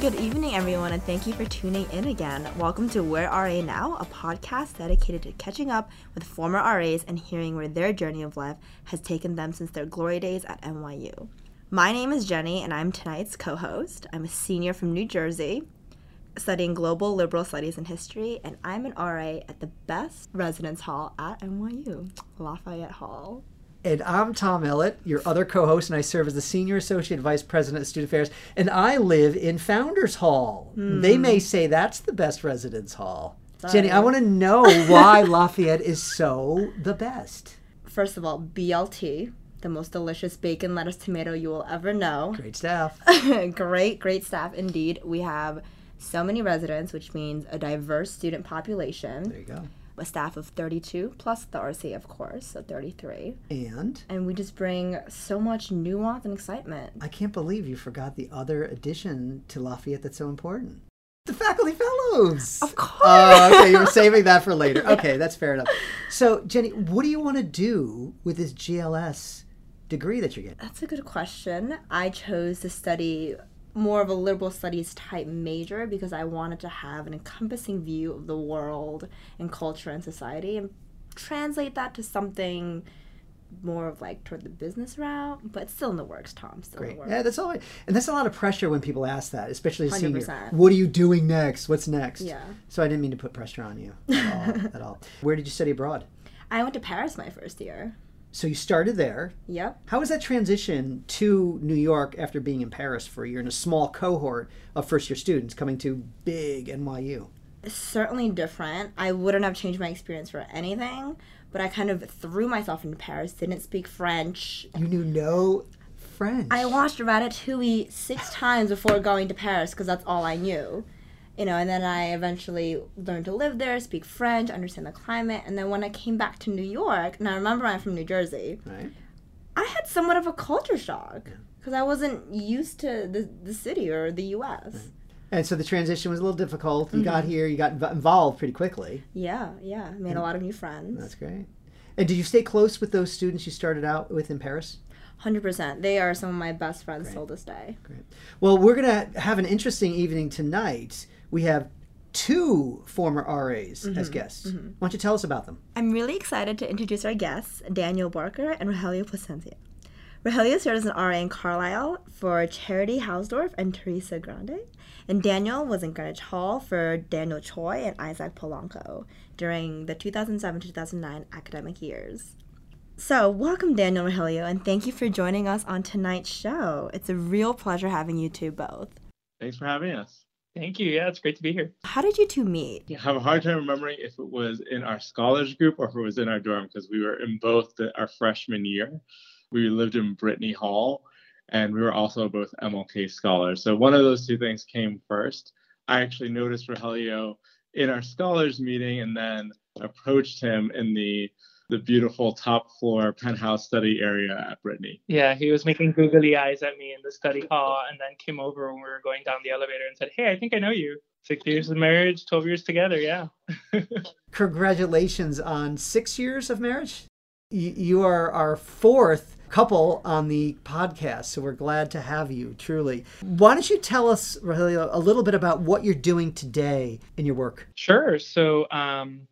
good evening, everyone, and thank you for tuning in again. Welcome to Where RA Now, a podcast dedicated to catching up with former RAs and hearing where their journey of life has taken them since their glory days at NYU. My name is Jenny, and I'm tonight's co host. I'm a senior from New Jersey, studying global liberal studies and history, and I'm an RA at the best residence hall at NYU, Lafayette Hall. And I'm Tom Ellett, your other co host, and I serve as the Senior Associate Vice President of Student Affairs. And I live in Founders Hall. They may mm-hmm. say that's the best residence hall. Jenny, I want to know why Lafayette is so the best. First of all, BLT, the most delicious bacon, lettuce, tomato you will ever know. Great staff. great, great staff indeed. We have so many residents, which means a diverse student population. There you go. A staff of 32 plus the RC, of course, so 33. And And we just bring so much nuance and excitement. I can't believe you forgot the other addition to Lafayette that's so important. The faculty fellows. Of course. Oh, okay, you were saving that for later. Okay, that's fair enough. So, Jenny, what do you want to do with this GLS degree that you're getting? That's a good question. I chose to study more of a liberal studies type major because I wanted to have an encompassing view of the world and culture and society and translate that to something more of like toward the business route, but still in the works, Tom. Still in the works. Yeah, that's all. I, and that's a lot of pressure when people ask that, especially a senior. 100%. What are you doing next? What's next? Yeah. So I didn't mean to put pressure on you at all. at all. Where did you study abroad? I went to Paris my first year. So you started there. Yep. How was that transition to New York after being in Paris for a year in a small cohort of first year students coming to big NYU? certainly different. I wouldn't have changed my experience for anything, but I kind of threw myself into Paris, didn't speak French. You knew no French. I watched Ratatouille six times before going to Paris because that's all I knew. You know, and then I eventually learned to live there, speak French, understand the climate, and then when I came back to New York, and I remember I'm from New Jersey, Right. I had somewhat of a culture shock because I wasn't used to the, the city or the U.S. And so the transition was a little difficult. You Mm-hmm. got here, you got involved pretty quickly. Yeah, yeah, made a lot of new friends. That's great. And did you stay close with those students you started out with in Paris? Hundred percent. They are some of my best friends till this day. Great. Well, we're going to have an interesting evening tonight. We have two former RAs Mm-hmm. as guests. Why don't you tell us about them? I'm really excited to introduce our guests, Daniel Barker and Rogelio Placencia. Rogelio served as an RA in Carlyle for Charity Hausdorff and Teresa Grande, and Daniel was in Greenwich Hall for Daniel Choi and Isaac Polanco during the 2007-2009 academic years. So, welcome Daniel and Rogelio, and thank you for joining us on tonight's show. It's a real pleasure having you two both. Thanks for having us. Thank you. Yeah, it's great to be here. How did you two meet? I have a hard time remembering if it was in our scholars group or if it was in our dorm because we were in both the, our freshman year. We lived in Brittany Hall and we were also both MLK scholars. So one of those two things came first. I actually noticed Rogelio in our scholars meeting and then approached him in the the beautiful top floor penthouse study area at Brittany. Yeah, he was making googly eyes at me in the study hall and then came over when we were going down the elevator and said, Hey, I think I know you. Six years of marriage, 12 years together. Yeah. Congratulations on six years of marriage. You, you are our fourth couple on the podcast, so we're glad to have you, truly. Why don't you tell us, Rogelio, a little bit about what you're doing today in your work? Sure. So, um,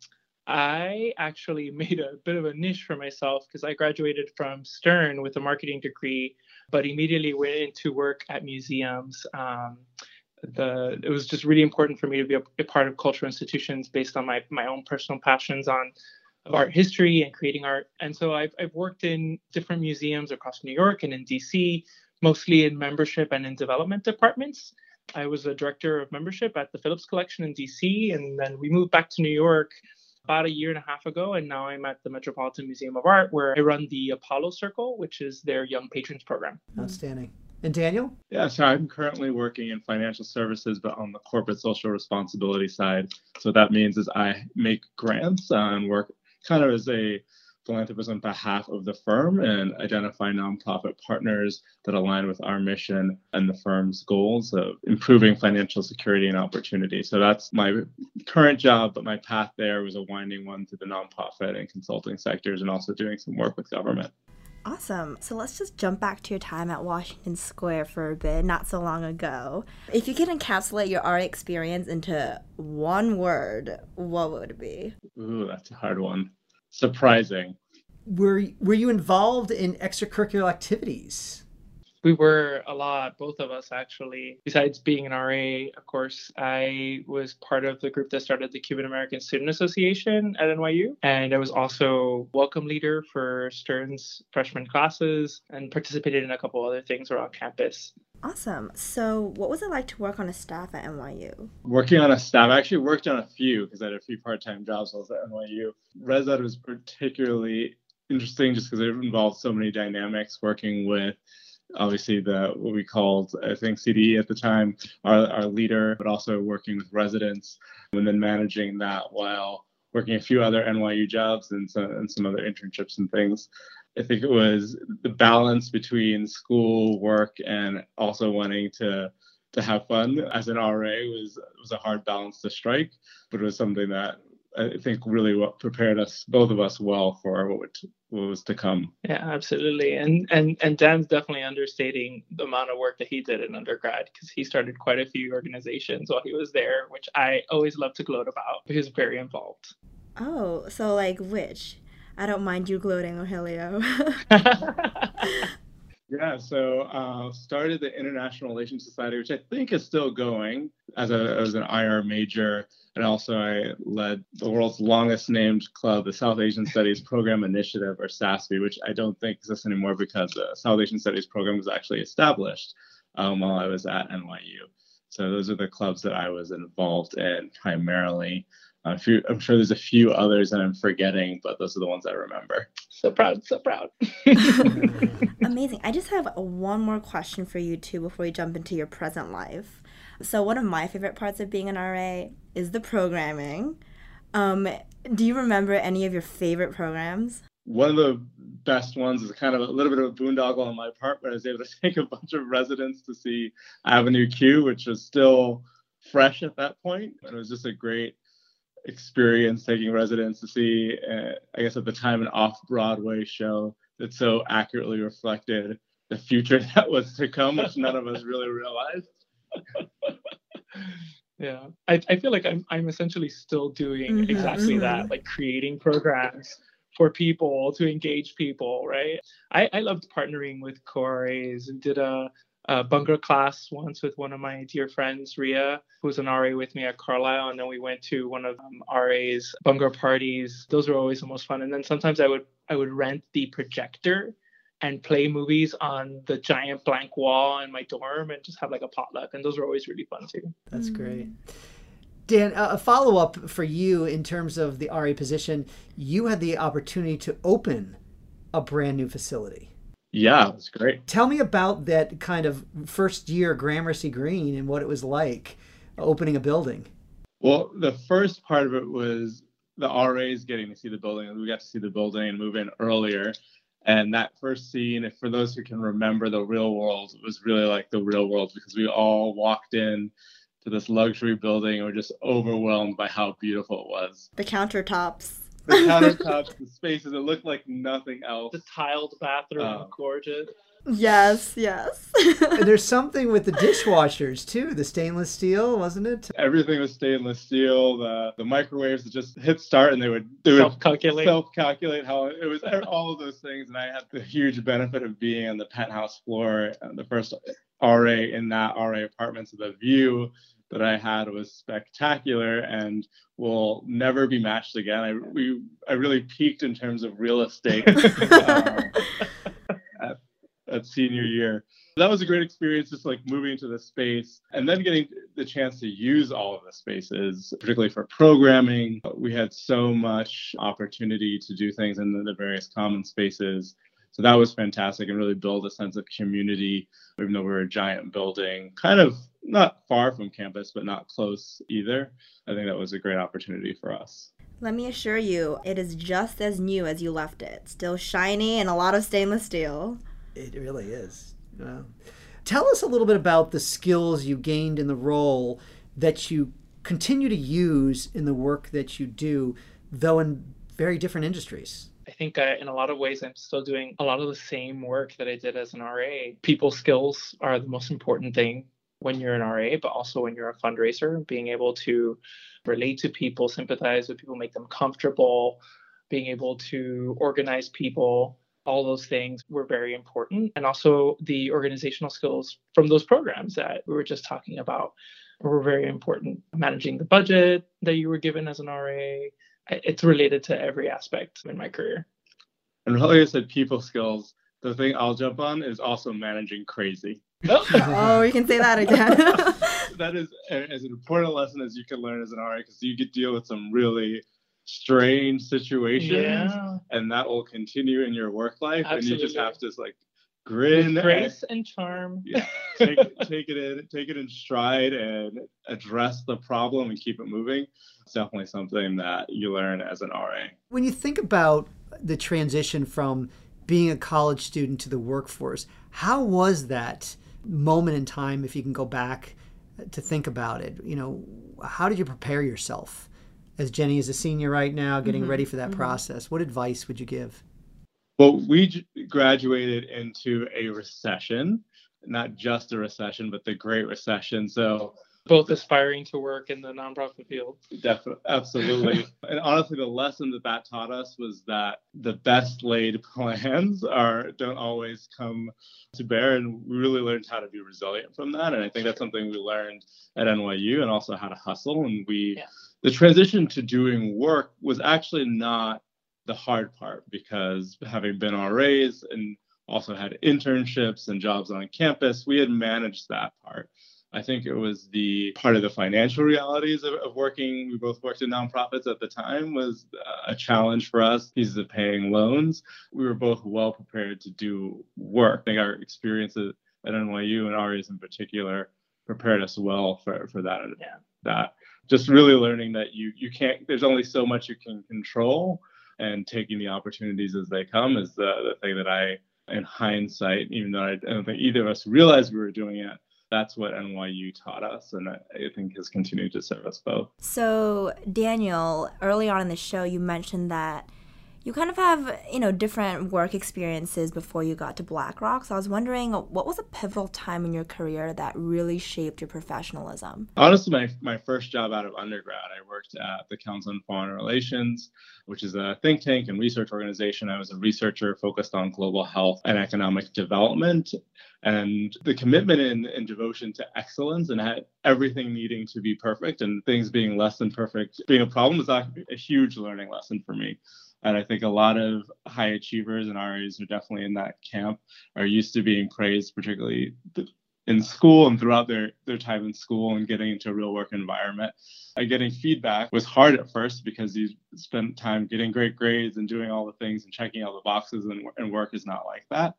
I actually made a bit of a niche for myself because I graduated from Stern with a marketing degree, but immediately went into work at museums. Um, the it was just really important for me to be a, a part of cultural institutions based on my my own personal passions on art history and creating art. And so I've I've worked in different museums across New York and in DC, mostly in membership and in development departments. I was a director of membership at the Phillips Collection in DC, and then we moved back to New York about a year and a half ago, and now I'm at the Metropolitan Museum of Art, where I run the Apollo Circle, which is their Young Patrons program. Outstanding. And Daniel? Yeah, so I'm currently working in financial services, but on the corporate social responsibility side. So what that means is I make grants uh, and work kind of as a philanthropist on behalf of the firm and identify nonprofit partners that align with our mission and the firm's goals of improving financial security and opportunity. So that's my current job, but my path there was a winding one to the nonprofit and consulting sectors and also doing some work with government. Awesome. So let's just jump back to your time at Washington Square for a bit, not so long ago. If you could encapsulate your RA experience into one word, what would it be? Ooh, that's a hard one. Surprising. Were were you involved in extracurricular activities? We were a lot, both of us actually. Besides being an RA, of course, I was part of the group that started the Cuban American Student Association at NYU. And I was also welcome leader for Stern's freshman classes and participated in a couple other things around campus. Awesome. So, what was it like to work on a staff at NYU? Working on a staff, I actually worked on a few because I had a few part time jobs while I was at NYU. Res Ed was particularly interesting just because it involved so many dynamics working with obviously the what we called I think CDE at the time, our, our leader, but also working with residents and then managing that while working a few other NYU jobs and some, and some other internships and things. I think it was the balance between school, work, and also wanting to to have fun as an RA was was a hard balance to strike, but it was something that I think really what prepared us, both of us, well for what, would, what was to come. Yeah, absolutely. And and and Dan's definitely understating the amount of work that he did in undergrad because he started quite a few organizations while he was there, which I always love to gloat about. He was very involved. Oh, so like which? I don't mind you gloating, Rogelio. Yeah, so uh, started the International Relations Society, which I think is still going as, a, as an IR major. And also, I led the world's longest named club, the South Asian Studies Program Initiative, or SASP, which I don't think exists anymore because the South Asian Studies program was actually established um, while I was at NYU. So those are the clubs that I was involved in primarily. Uh, few, I'm sure there's a few others that I'm forgetting, but those are the ones I remember. So proud, so proud. Amazing. I just have one more question for you too before we jump into your present life. So one of my favorite parts of being an RA is the programming. Um, do you remember any of your favorite programs? One of the best ones is kind of a little bit of a boondoggle on my part, but I was able to take a bunch of residents to see Avenue Q, which was still fresh at that point, and it was just a great experience taking residents to see, uh, I guess at the time, an off Broadway show that so accurately reflected the future that was to come, which none of us really realized. yeah, I, I feel like I'm, I'm essentially still doing mm-hmm. exactly mm-hmm. that, like creating programs for people to engage people, right? I, I loved partnering with co-RAs and did a uh, bhangra class once with one of my dear friends, Ria, who was an RA with me at Carlyle. And then we went to one of um, RA's bhangra parties. Those were always the most fun. And then sometimes I would I would rent the projector and play movies on the giant blank wall in my dorm and just have like a potluck. And those were always really fun too. That's great. Dan, a follow up for you in terms of the RA position. You had the opportunity to open a brand new facility. Yeah, it was great. Tell me about that kind of first year Gramercy Green and what it was like opening a building. Well, the first part of it was the RAs getting to see the building. We got to see the building and move in earlier. And that first scene, if for those who can remember the real world, it was really like the real world because we all walked in to this luxury building and were just overwhelmed by how beautiful it was. The countertops the countertops, the spaces. It looked like nothing else. The tiled bathroom, um, gorgeous. Yes, yes. and there's something with the dishwashers too. The stainless steel, wasn't it? Everything was stainless steel. The the microwaves that just hit start and they would they would self calculate self calculate how it was all of those things. And I had the huge benefit of being on the penthouse floor, the first RA in that RA apartment, so the view that I had was spectacular and will never be matched again. I we I really peaked in terms of real estate um, at, at senior year. That was a great experience, just like moving into the space and then getting the chance to use all of the spaces, particularly for programming. We had so much opportunity to do things in the various common spaces so that was fantastic and really build a sense of community, even though we're a giant building, kind of not far from campus, but not close either. I think that was a great opportunity for us. Let me assure you, it is just as new as you left it. Still shiny and a lot of stainless steel. It really is. Wow. Tell us a little bit about the skills you gained in the role that you continue to use in the work that you do, though in very different industries. I think I, in a lot of ways, I'm still doing a lot of the same work that I did as an RA. People skills are the most important thing when you're an RA, but also when you're a fundraiser, being able to relate to people, sympathize with people, make them comfortable, being able to organize people, all those things were very important. And also the organizational skills from those programs that we were just talking about were very important. Managing the budget that you were given as an RA, it's related to every aspect in my career. And like I said, people skills. The thing I'll jump on is also managing crazy. oh, oh you can say that again. that is as important a lesson as you can learn as an RA because you could deal with some really strange situations yeah. and that will continue in your work life Absolutely. and you just have to like grin With grace and, and charm yeah, take, take it in take it in stride and address the problem and keep it moving it's definitely something that you learn as an ra when you think about the transition from being a college student to the workforce how was that moment in time if you can go back to think about it you know how did you prepare yourself as Jenny is a senior right now, getting mm-hmm. ready for that mm-hmm. process, what advice would you give? Well, we graduated into a recession, not just a recession, but the Great Recession. So both aspiring to work in the nonprofit field. Definitely, absolutely. and honestly, the lesson that that taught us was that the best laid plans are don't always come to bear, and we really learned how to be resilient from that. And I think that's something we learned at NYU, and also how to hustle. And we, yeah. the transition to doing work was actually not the hard part because having been RAs and also had internships and jobs on campus, we had managed that part. I think it was the part of the financial realities of, of, working. We both worked in nonprofits at the time was uh, a challenge for us. Pieces of paying loans. We were both well prepared to do work. I think our experiences at NYU and RAs in particular prepared us well for, for that. Yeah. That just really learning that you you can't. There's only so much you can control, and taking the opportunities as they come is the the thing that I, in hindsight, even though I, don't think either of us realized we were doing it that's what NYU taught us, and I, think has continued to serve us both. So, Daniel, early on in the show, you mentioned that you kind of have you know different work experiences before you got to BlackRock. So I was wondering, what was a pivotal time in your career that really shaped your professionalism? Honestly, my my first job out of undergrad, I worked at the Council on Foreign Relations, which is a think tank and research organization. I was a researcher focused on global health and economic development, and the commitment and, and devotion to excellence and had everything needing to be perfect and things being less than perfect being a problem was a, a huge learning lesson for me. And I think a lot of high achievers and RAs are definitely in that camp, are used to being praised, particularly in school and throughout their, their time in school and getting into a real work environment. Uh, getting feedback was hard at first because you spent time getting great grades and doing all the things and checking all the boxes, and, and work is not like that.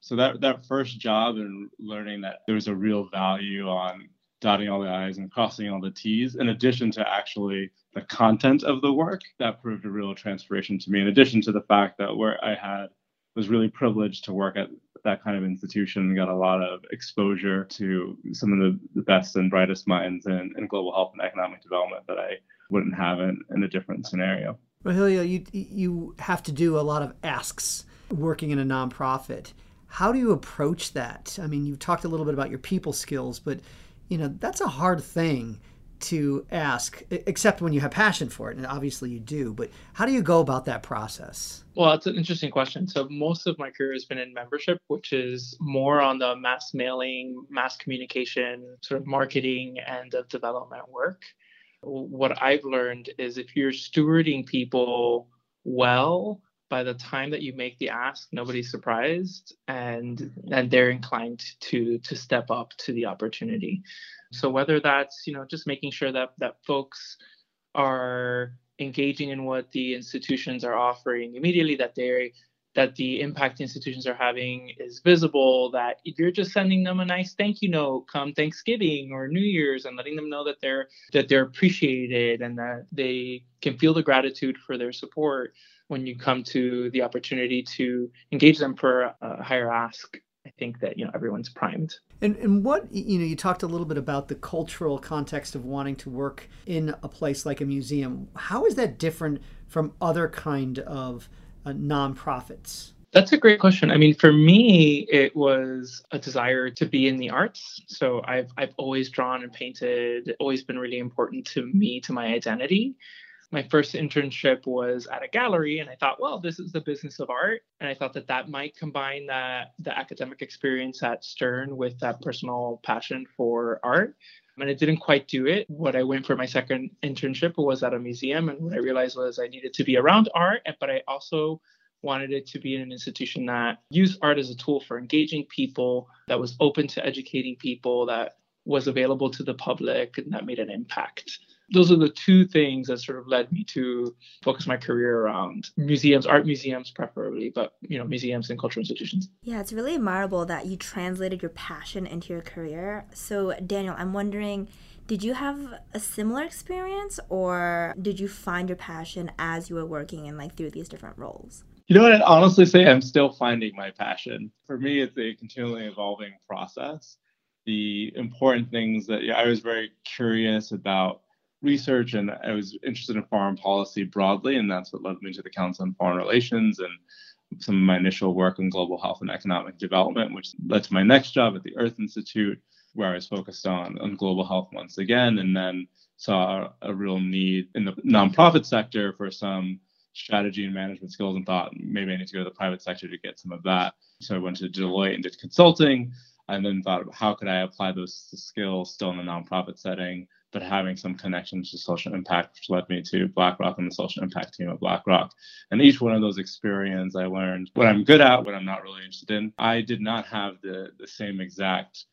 So that, that first job and learning that there's a real value on dotting all the I's and crossing all the T's, in addition to actually the content of the work, that proved a real transformation to me. In addition to the fact that where I had was really privileged to work at that kind of institution and got a lot of exposure to some of the, the best and brightest minds in, in, global health and economic development that I wouldn't have in, in a different scenario. Rogelio, you you have to do a lot of asks working in a nonprofit. How do you approach that? I mean, you've talked a little bit about your people skills, but you know that's a hard thing to ask except when you have passion for it and obviously you do but how do you go about that process? Well that's an interesting question. So most of my career has been in membership which is more on the mass mailing mass communication sort of marketing and of development work. What i've learned is if you're stewarding people well by the time that you make the ask nobody's surprised and and they're inclined to to step up to the opportunity. So whether that's you know just making sure that that folks are engaging in what the institutions are offering immediately that they're that the impact institutions are having is visible that if you're just sending them a nice thank you note come thanksgiving or new year's and letting them know that they're that they're appreciated and that they can feel the gratitude for their support when you come to the opportunity to engage them for a higher ask I think that you know everyone's primed. And and what you know, you talked a little bit about the cultural context of wanting to work in a place like a museum. How is that different from other kind of uh, nonprofits? That's a great question. I mean, for me, it was a desire to be in the arts. So I've I've always drawn and painted, always been really important to me, to my identity. My first internship was at a gallery, and I thought, well, this is the business of art, and I thought that that might combine that the academic experience at Stern with that personal passion for art and it didn't quite do it. What I went for my second internship was at a museum, and what I realized was I needed to be around art, but I also wanted it to be in an institution that used art as a tool for engaging people, that was open to educating people, that was available to the public, and that made an impact. Those are the two things that sort of led me to focus my career around museums, art museums preferably, but you know, museums and cultural institutions. Yeah, it's really admirable that you translated your passion into your career. So, Daniel, I'm wondering did you have a similar experience or did you find your passion as you were working in like through these different roles? You know what? I'd honestly say I'm still finding my passion. For me, it's a continually evolving process. The important things that yeah, I was very curious about research and I was interested in foreign policy broadly, and that's what led me to the Council on Foreign Relations and some of my initial work on global health and economic development, which led to my next job at the Earth Institute, where I was focused on, on global health once again, and then saw a real need in the nonprofit sector for some strategy and management skills and thought maybe I need to go to the private sector to get some of that. So I went to Deloitte and did consulting and then thought how could I apply those skills still in a nonprofit setting, but having some connections to social impact, which led me to BlackRock and the social impact team at BlackRock. And each one of those experiences, I learned what I'm good at, what I'm not really interested in. I did not have the the same exact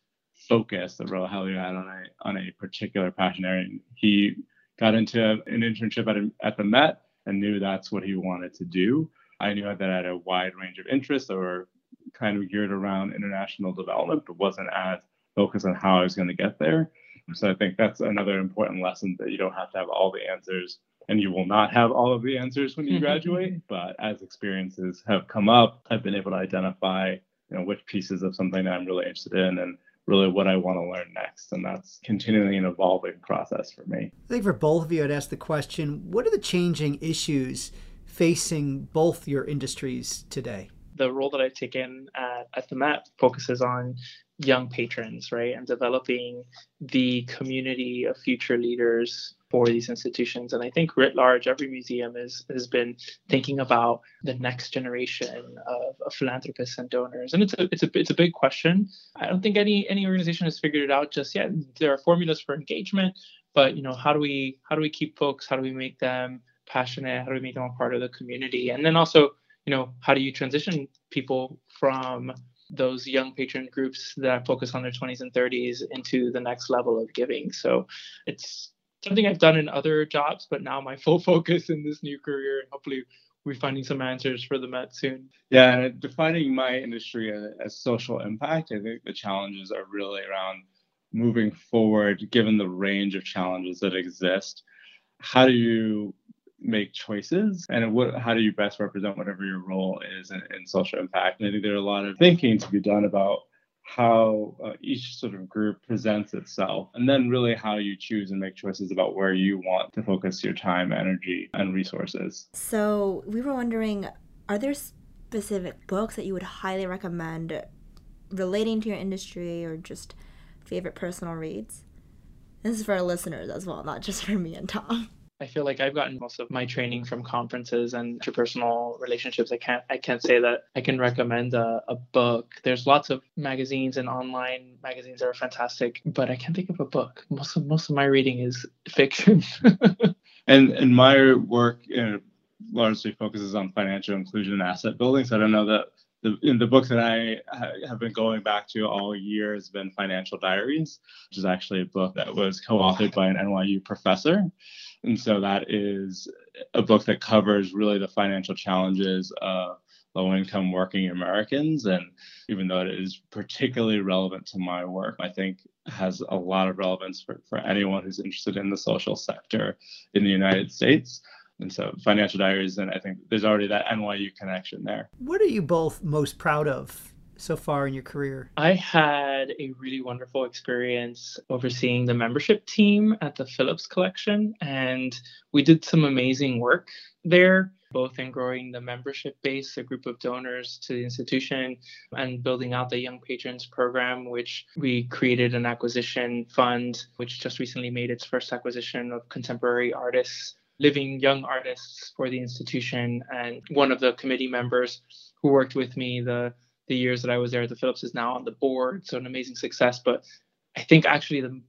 focus that Rogelio had on a on a particular passion area. He got into an internship at, a, at the Met and knew that's what he wanted to do. I knew that I had a wide range of interests that were kind of geared around international development, but wasn't as focused on how I was going to get there. So I think that's another important lesson that you don't have to have all the answers and you will not have all of the answers when you graduate. but as experiences have come up, I've been able to identify, you know, which pieces of something that I'm really interested in and really what I want to learn next. And that's continually an evolving process for me. I think for both of you, I'd ask the question what are the changing issues facing both your industries today? The role that I've taken at, at the Met focuses on young patrons, right, and developing the community of future leaders for these institutions. And I think writ large, every museum is, has been thinking about the next generation of, of, philanthropists and donors. And it's a, it's a it's a big question. I don't think any any organization has figured it out just yet. There are formulas for engagement, but you know, how do we how do we keep folks? How do we make them passionate? How do we make them a part of the community? And then also, you know, how do you transition people from those young patron groups that focus on their 20s and 30s into the next level of giving. So it's something I've done in other jobs, but now my full focus in this new career, and hopefully we're finding some answers for the Met soon. Yeah, defining my industry as social impact, I think the challenges are really around moving forward, given the range of challenges that exist. How do you make choices and what, how do you best represent whatever your role is in, in social impact? And I think there are a lot of thinking to be done about how uh, each sort of group presents itself, and then really how you choose and make choices about where you want to focus your time, energy, and resources. So, we were wondering are there specific books that you would highly recommend relating to your industry or just favorite personal reads? This is for our listeners as well, not just for me and Tom. I feel like I've gotten most of my training from conferences and interpersonal relationships. I can't I can't say that I can recommend a, a book. There's lots of magazines and online magazines that are fantastic, but I can't think of a book. Most of most of my reading is fiction. and and my work you know, largely focuses on financial inclusion and asset building. So I don't know that the, in the book that I have been going back to all year has been Financial Diaries, which is actually a book that was co-authored by an NYU professor. And so that is a book that covers really the financial challenges of low income working Americans. And even though it is particularly relevant to my work, I think has a lot of relevance for, for anyone who's interested in the social sector in the United States. And so financial diaries, and I think there's already that NYU connection there. What are you both most proud of so far in your career? I had a really wonderful experience overseeing the membership team at the Phillips Collection, and we did some amazing work there both in growing the membership base, a group of donors to the institution, and building out the Young Patrons program, which we created an acquisition fund, which just recently made its first acquisition of contemporary artists, living young artists for the institution. And one of the committee members who worked with me the the years that I was there at the Phillips is now on the board, so an amazing success. But I think actually the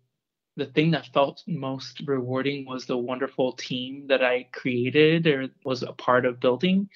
the thing that felt most rewarding was the wonderful team that I created or was a part of building.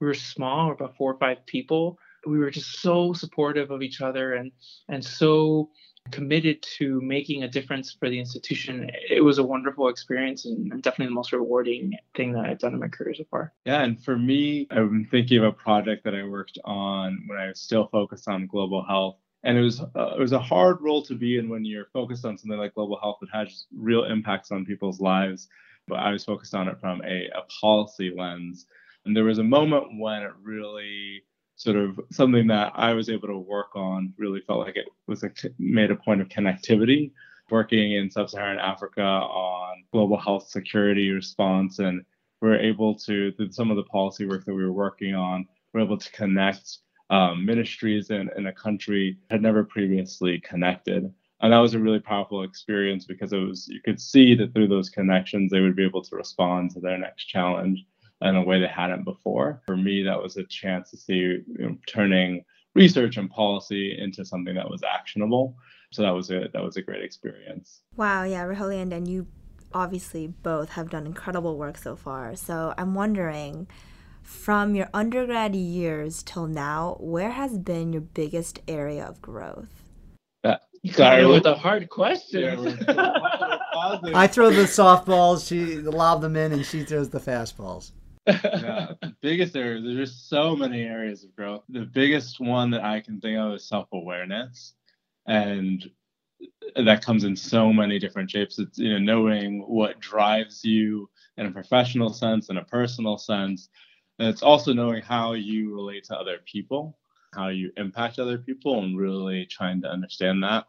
We were small, about four or five people. We were just so supportive of each other and and so committed to making a difference for the institution. It was a wonderful experience and definitely the most rewarding thing that I've done in my career so far. Yeah, and for me, I'm thinking of a project that I worked on when I was still focused on global health and it was uh, it was a hard role to be in when you're focused on something like global health that has real impacts on people's lives. But I was focused on it from a, a policy lens, and there was a moment when it really sort of something that I was able to work on really felt like it was a, made a point of connectivity. Working in sub-Saharan Africa on global health security response, and we are able to through some of the policy work that we were working on, we we're able to connect um, ministries in, in a country had never previously connected. And that was a really powerful experience because it was you could see that through those connections they would be able to respond to their next challenge in a way they hadn't before. For me, that was a chance to see you know, turning research and policy into something that was actionable. So that was a that was a great experience. Wow, yeah, Rogelio and Dan, you obviously both have done incredible work so far. So I'm wondering from your undergrad years till now, where has been your biggest area of growth? Uh, sorry, with a hard question. I throw the softballs, she lob them in, and she throws the fastballs. Yeah, the biggest area, there's just so many areas of growth. The biggest one that I can think of is self awareness. And that comes in so many different shapes. It's you know knowing what drives you in a professional sense, in a personal sense, and it's also knowing how you relate to other people, how you impact other people, and really trying to understand that.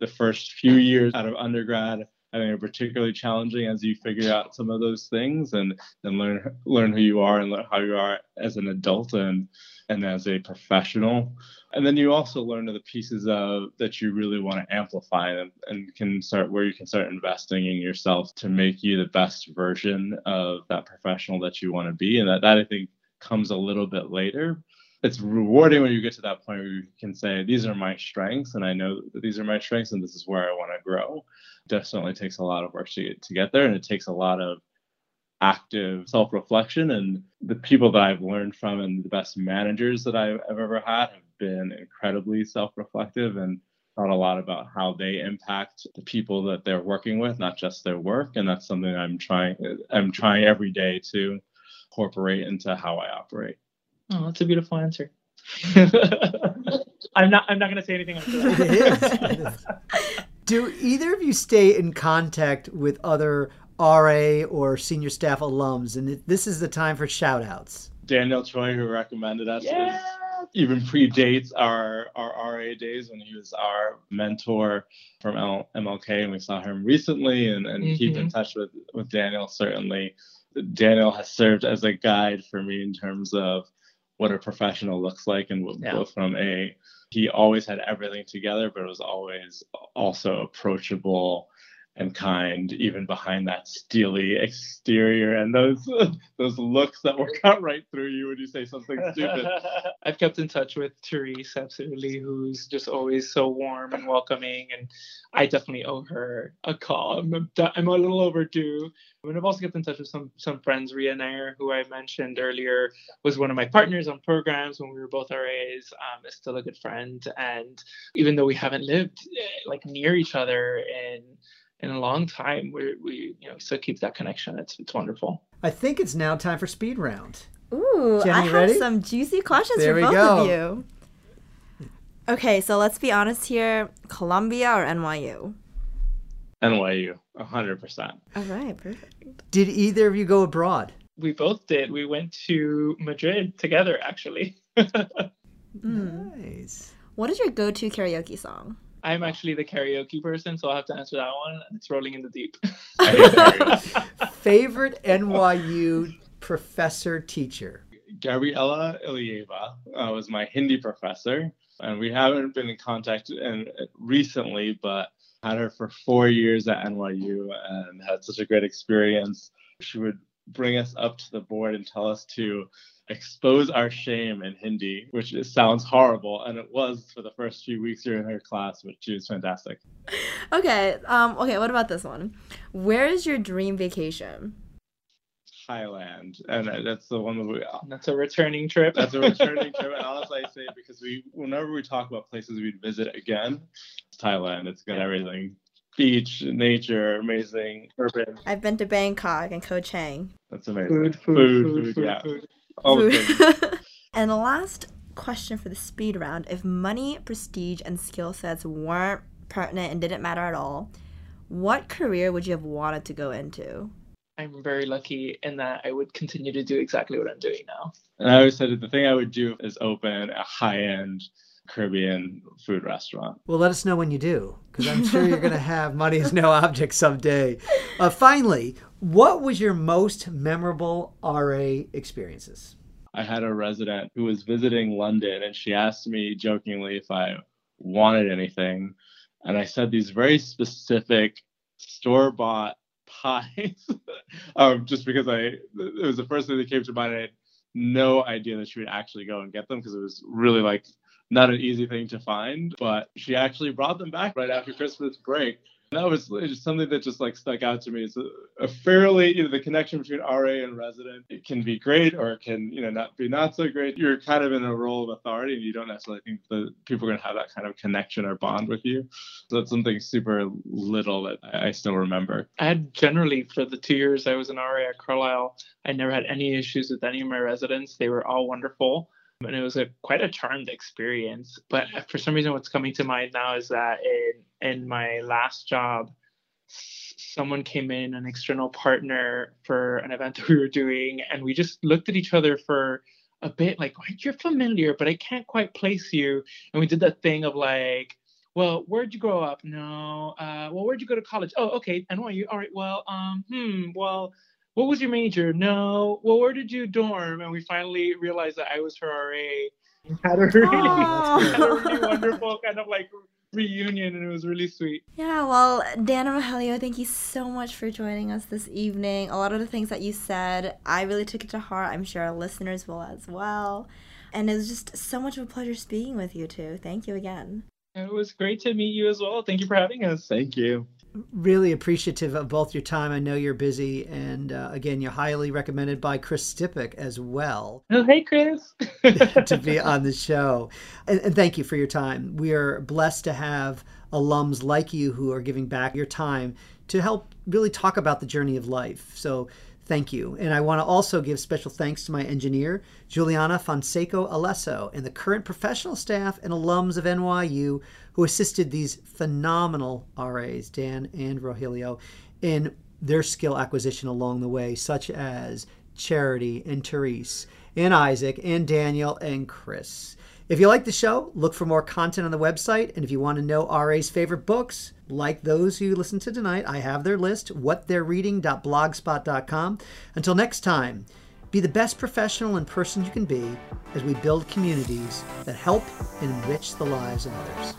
The first few years out of undergrad, I think are particularly challenging as you figure out some of those things and then learn learn who you are and learn how you are as an adult and and as a professional. And then you also learn the pieces of that you really want to amplify and, and can start where you can start investing in yourself to make you the best version of that professional that you want to be. And that, that I think comes a little bit later. It's rewarding when you get to that point where you can say, these are my strengths, and I know these are my strengths, and this is where I want to grow. Definitely takes a lot of work to get, to get there, and it takes a lot of active self reflection. And the people that I've learned from and the best managers that I've ever had have been incredibly self reflective and thought a lot about how they impact the people that they're working with, not just their work. And that's something I'm trying I'm trying every day to incorporate into how I operate. Oh, that's a beautiful answer. I'm not I'm not gonna say anything after that. Do either of you stay in contact with other RA or senior staff alums? And this is the time for shout outs. Daniel Choi, who recommended us, yeah. even predates our, our RA days when he was our mentor from L- MLK, and we saw him recently and, and mm-hmm. keep in touch with, with Daniel. Certainly, Daniel has served as a guide for me in terms of what a professional looks like and yeah. both from a he always had everything together but it was always also approachable and kind even behind that steely exterior and those those looks that will cut right through you when you say something stupid. I've kept in touch with Therese absolutely, who's just always so warm and welcoming, and I definitely owe her a call. I'm, I'm a little overdue. And I've also kept in touch with some some friends. Ria Nair, who I mentioned earlier, was one of my partners on programs when we were both RAs. Um, is still a good friend, and even though we haven't lived eh, like near each other in in a long time. We we you know still keep that connection. It's it's wonderful. I think it's now time for speed round. Ooh, Jenny, I have ready? some juicy questions there for both go. of you. Okay, so let's be honest here: Columbia or NYU? NYU, hundred percent. All right, perfect. Did either of you go abroad? We both did. We went to Madrid together, actually. Hmm. Nice. What is your go-to karaoke song? I'm actually the karaoke person, so I'll have to answer that one. It's Rolling in the Deep. Favorite NYU professor teacher? Gabriela Ilieva uh, was my Hindi professor, and we haven't been in contact in, recently, but had her for four years at NYU and had such a great experience. She would bring us up to the board and tell us to expose our shame in Hindi, which sounds horrible, and it was for the first few weeks during her class, which she was fantastic. Okay, um, okay. What about this one? Where is your dream vacation? Thailand, and that's the one that we. That's a returning trip. That's a returning trip, and honestly, I say it because we, whenever we talk about places we'd visit again, it's Thailand. It's got everything: beach, nature, amazing, urban. I've been to Bangkok and Koh Chang. That's amazing. Food, food, food, food, yeah. food. All the things. Food. and the last question for the speed round: If money, prestige, and skill sets weren't pertinent and didn't matter at all, what career would you have wanted to go into? I'm very lucky in that I would continue to do exactly what I'm doing now. And I always said that the thing I would do is open a high-end Caribbean food restaurant. Well, let us know when you do, because I'm sure you're going to have money is no object someday. Uh, finally, what was your most memorable RA experiences? I had a resident who was visiting London, and she asked me jokingly if I wanted anything, and I said these very specific store-bought pies, um, just because I it was the first thing that came to mind. I had no idea that she would actually go and get them because it was really like not an easy thing to find. But she actually brought them back right after Christmas break. And that was just something that just like stuck out to me. It's a, a fairly, you know, the connection between RA and resident. It can be great or it can, you know, not be not so great. You're kind of in a role of authority and you don't necessarily think that people are going to have that kind of connection or bond with you. So it's something super little that I I still remember. I had generally for the two years I was an RA at Carlyle, I never had any issues with any of my residents. They were all wonderful. And it was a quite a charmed experience. But for some reason, what's coming to mind now is that in in my last job, someone came in, an external partner for an event that we were doing, and we just looked at each other for a bit, like, "Wait, you're familiar, but I can't quite place you. And we did that thing of like, well, where'd you grow up? No. Uh, well, where'd you go to college? Oh, okay. NYU. All right. Well, um, hmm. Well, what was your major? No. Well, where did you dorm? And we finally realized that I was her RA. Had a really, had a really wonderful kind of like reunion, and it was really sweet. Yeah, well, Dan and Rogelio, thank you so much for joining us this evening. A lot of the things that you said, I really took it to heart. I'm sure our listeners will as well. And it was just so much of a pleasure speaking with you two. Thank you again. It was great to meet you as well. Thank you for having us. Thank you. Really appreciative of both your time. I know you're busy, and uh, again, you're highly recommended by Chris Stippick as well Oh, hey, Chris. to be on the show. And, and thank you for your time. We are blessed to have alums like you who are giving back your time to help really talk about the journey of life. So thank you. And I want to also give special thanks to my engineer, Juliana Fonseco Alesso, and the current professional staff and alums of NYU who assisted these phenomenal RAs, Dan and Rogelio, in their skill acquisition along the way, such as Charity and Therese and Isaac and Daniel and Chris. If you like the show, look for more content on the website. And if you want to know RA's favorite books, like those you listened to tonight, I have their list, whattheyreading.blogspot.com. Until next time, be the best professional and person you can be as we build communities that help enrich the lives of others.